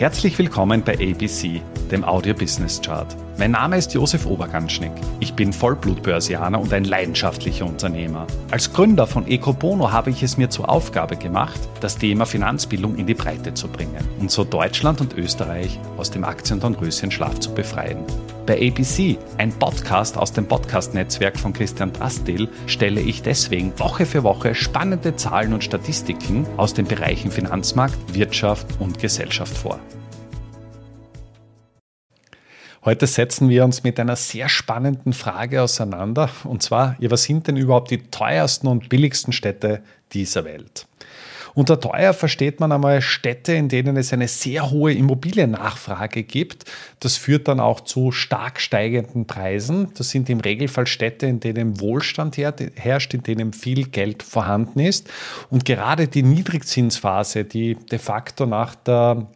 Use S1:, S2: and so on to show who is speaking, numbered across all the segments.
S1: Herzlich willkommen bei ABC, dem Audio Business Chart. Mein Name ist Josef Oberganschnick. Ich bin Vollblutbörsianer und ein leidenschaftlicher Unternehmer. Als Gründer von Ecobono habe ich es mir zur Aufgabe gemacht, das Thema Finanzbildung in die Breite zu bringen und so Deutschland und Österreich aus dem Aktien- und Röschenschlaf zu befreien. Bei ABC, ein Podcast aus dem Podcast-Netzwerk von Christian Drastil, stelle ich deswegen Woche für Woche spannende Zahlen und Statistiken aus den Bereichen Finanzmarkt, Wirtschaft und Gesellschaft vor. Heute setzen wir uns mit einer sehr spannenden Frage auseinander. Und zwar, was sind denn überhaupt die teuersten und billigsten Städte dieser Welt? Unter teuer versteht man einmal Städte, in denen es eine sehr hohe Immobiliennachfrage gibt. Das führt dann auch zu stark steigenden Preisen. Das sind im Regelfall Städte, in denen Wohlstand herrscht, in denen viel Geld vorhanden ist. Und gerade die Niedrigzinsphase, die de facto nach der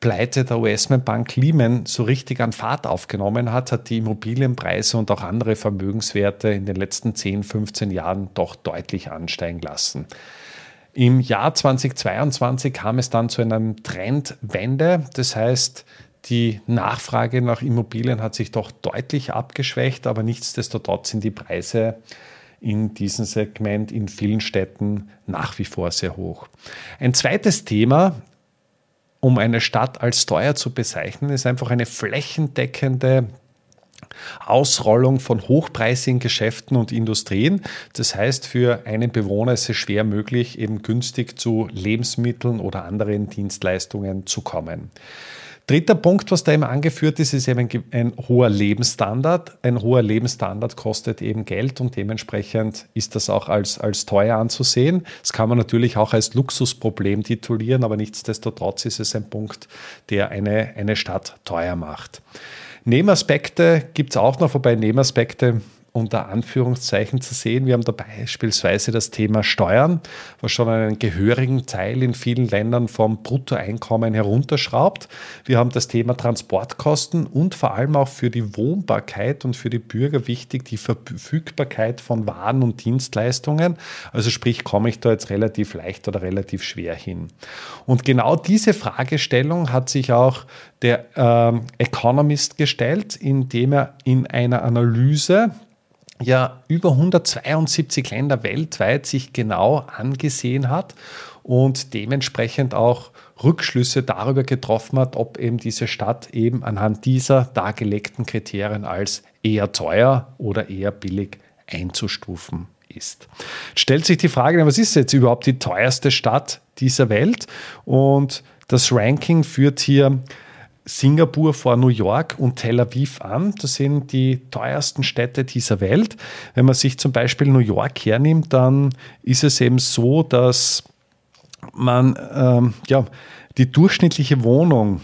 S1: Pleite der US-Bank Lehman so richtig an Fahrt aufgenommen hat, hat die Immobilienpreise und auch andere Vermögenswerte in den letzten 10, 15 Jahren doch deutlich ansteigen lassen. Im Jahr 2022 kam es dann zu einer Trendwende. Das heißt, die Nachfrage nach Immobilien hat sich doch deutlich abgeschwächt, aber nichtsdestotrotz sind die Preise in diesem Segment in vielen Städten nach wie vor sehr hoch. Ein zweites Thema, um eine Stadt als teuer zu bezeichnen, ist einfach eine flächendeckende Ausrollung von hochpreisigen Geschäften und Industrien. Das heißt, für einen Bewohner ist es schwer möglich, eben günstig zu Lebensmitteln oder anderen Dienstleistungen zu kommen. Dritter Punkt, was da immer angeführt ist, ist eben ein, ein, hoher Lebensstandard. Ein hoher Lebensstandard kostet eben Geld und dementsprechend ist das auch als, als teuer anzusehen. Das kann man natürlich auch als Luxusproblem titulieren, aber nichtsdestotrotz ist es ein Punkt, der eine, eine Stadt teuer macht. Nebenaspekte gibt es auch noch, wobei Nebenaspekte unter Anführungszeichen zu sehen. Wir haben da beispielsweise das Thema Steuern, was schon einen gehörigen Teil in vielen Ländern vom Bruttoeinkommen herunterschraubt. Wir haben das Thema Transportkosten und vor allem auch für die Wohnbarkeit und für die Bürger wichtig die Verfügbarkeit von Waren und Dienstleistungen. Also sprich, komme ich da jetzt relativ leicht oder relativ schwer hin. Und genau diese Fragestellung hat sich auch der äh, Economist gestellt, indem er in einer Analyse ja über 172 Länder weltweit sich genau angesehen hat und dementsprechend auch Rückschlüsse darüber getroffen hat, ob eben diese Stadt eben anhand dieser dargelegten Kriterien als eher teuer oder eher billig einzustufen ist. Stellt sich die Frage, was ist jetzt überhaupt die teuerste Stadt dieser Welt? Und das Ranking führt hier Singapur vor New York und Tel Aviv an. Das sind die teuersten Städte dieser Welt. Wenn man sich zum Beispiel New York hernimmt, dann ist es eben so, dass man ähm, ja, die durchschnittliche Wohnung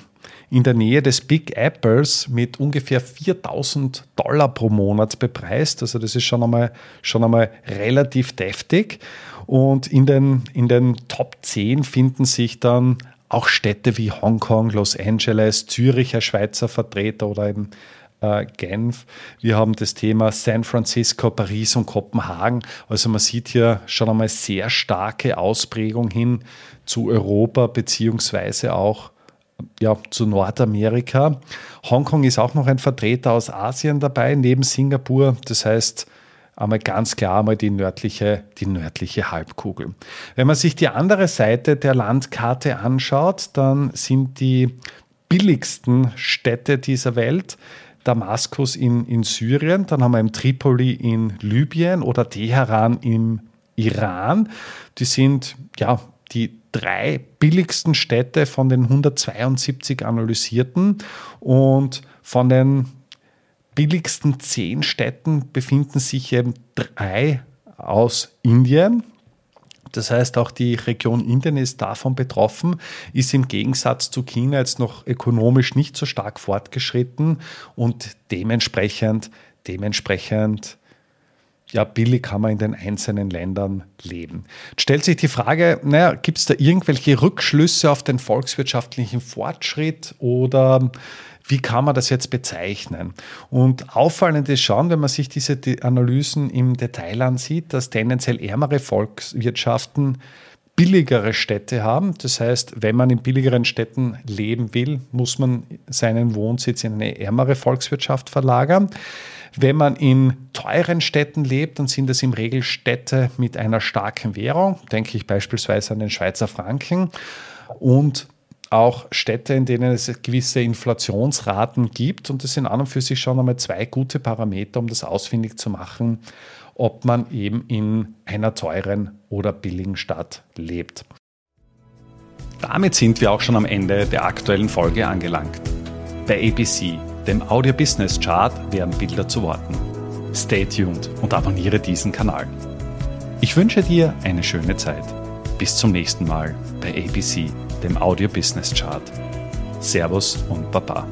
S1: in der Nähe des Big Apples mit ungefähr 4000 Dollar pro Monat bepreist. Also das ist schon einmal, schon einmal relativ deftig. Und in den, in den Top 10 finden sich dann auch Städte wie Hongkong, Los Angeles, Zürich als Schweizer Vertreter oder eben äh, Genf. Wir haben das Thema San Francisco, Paris und Kopenhagen. Also man sieht hier schon einmal sehr starke Ausprägung hin zu Europa beziehungsweise auch ja, zu Nordamerika. Hongkong ist auch noch ein Vertreter aus Asien dabei, neben Singapur. Das heißt, einmal ganz klar einmal die nördliche, die nördliche Halbkugel. Wenn man sich die andere Seite der Landkarte anschaut, dann sind die billigsten Städte dieser Welt Damaskus in, in Syrien, dann haben wir im Tripoli in Libyen oder Teheran im Iran. Die sind ja die drei billigsten Städte von den 172 analysierten und von den billigsten zehn Städten befinden sich eben drei aus Indien. Das heißt, auch die Region Indien ist davon betroffen, ist im Gegensatz zu China jetzt noch ökonomisch nicht so stark fortgeschritten und dementsprechend, dementsprechend ja, billig kann man in den einzelnen Ländern leben. Jetzt stellt sich die Frage, naja, gibt es da irgendwelche Rückschlüsse auf den volkswirtschaftlichen Fortschritt oder wie kann man das jetzt bezeichnen? Und auffallend ist schon, wenn man sich diese Analysen im Detail ansieht, dass tendenziell ärmere Volkswirtschaften billigere Städte haben. Das heißt, wenn man in billigeren Städten leben will, muss man seinen Wohnsitz in eine ärmere Volkswirtschaft verlagern. Wenn man in teuren Städten lebt, dann sind es im Regel Städte mit einer starken Währung, denke ich beispielsweise an den Schweizer Franken und auch Städte, in denen es gewisse Inflationsraten gibt. Und das sind an und für sich schon einmal zwei gute Parameter, um das ausfindig zu machen, ob man eben in einer teuren oder billigen Stadt lebt. Damit sind wir auch schon am Ende der aktuellen Folge angelangt. Bei ABC dem Audio Business Chart werden Bilder zu Worten. Stay tuned und abonniere diesen Kanal. Ich wünsche dir eine schöne Zeit. Bis zum nächsten Mal bei ABC, dem Audio Business Chart. Servus und Baba.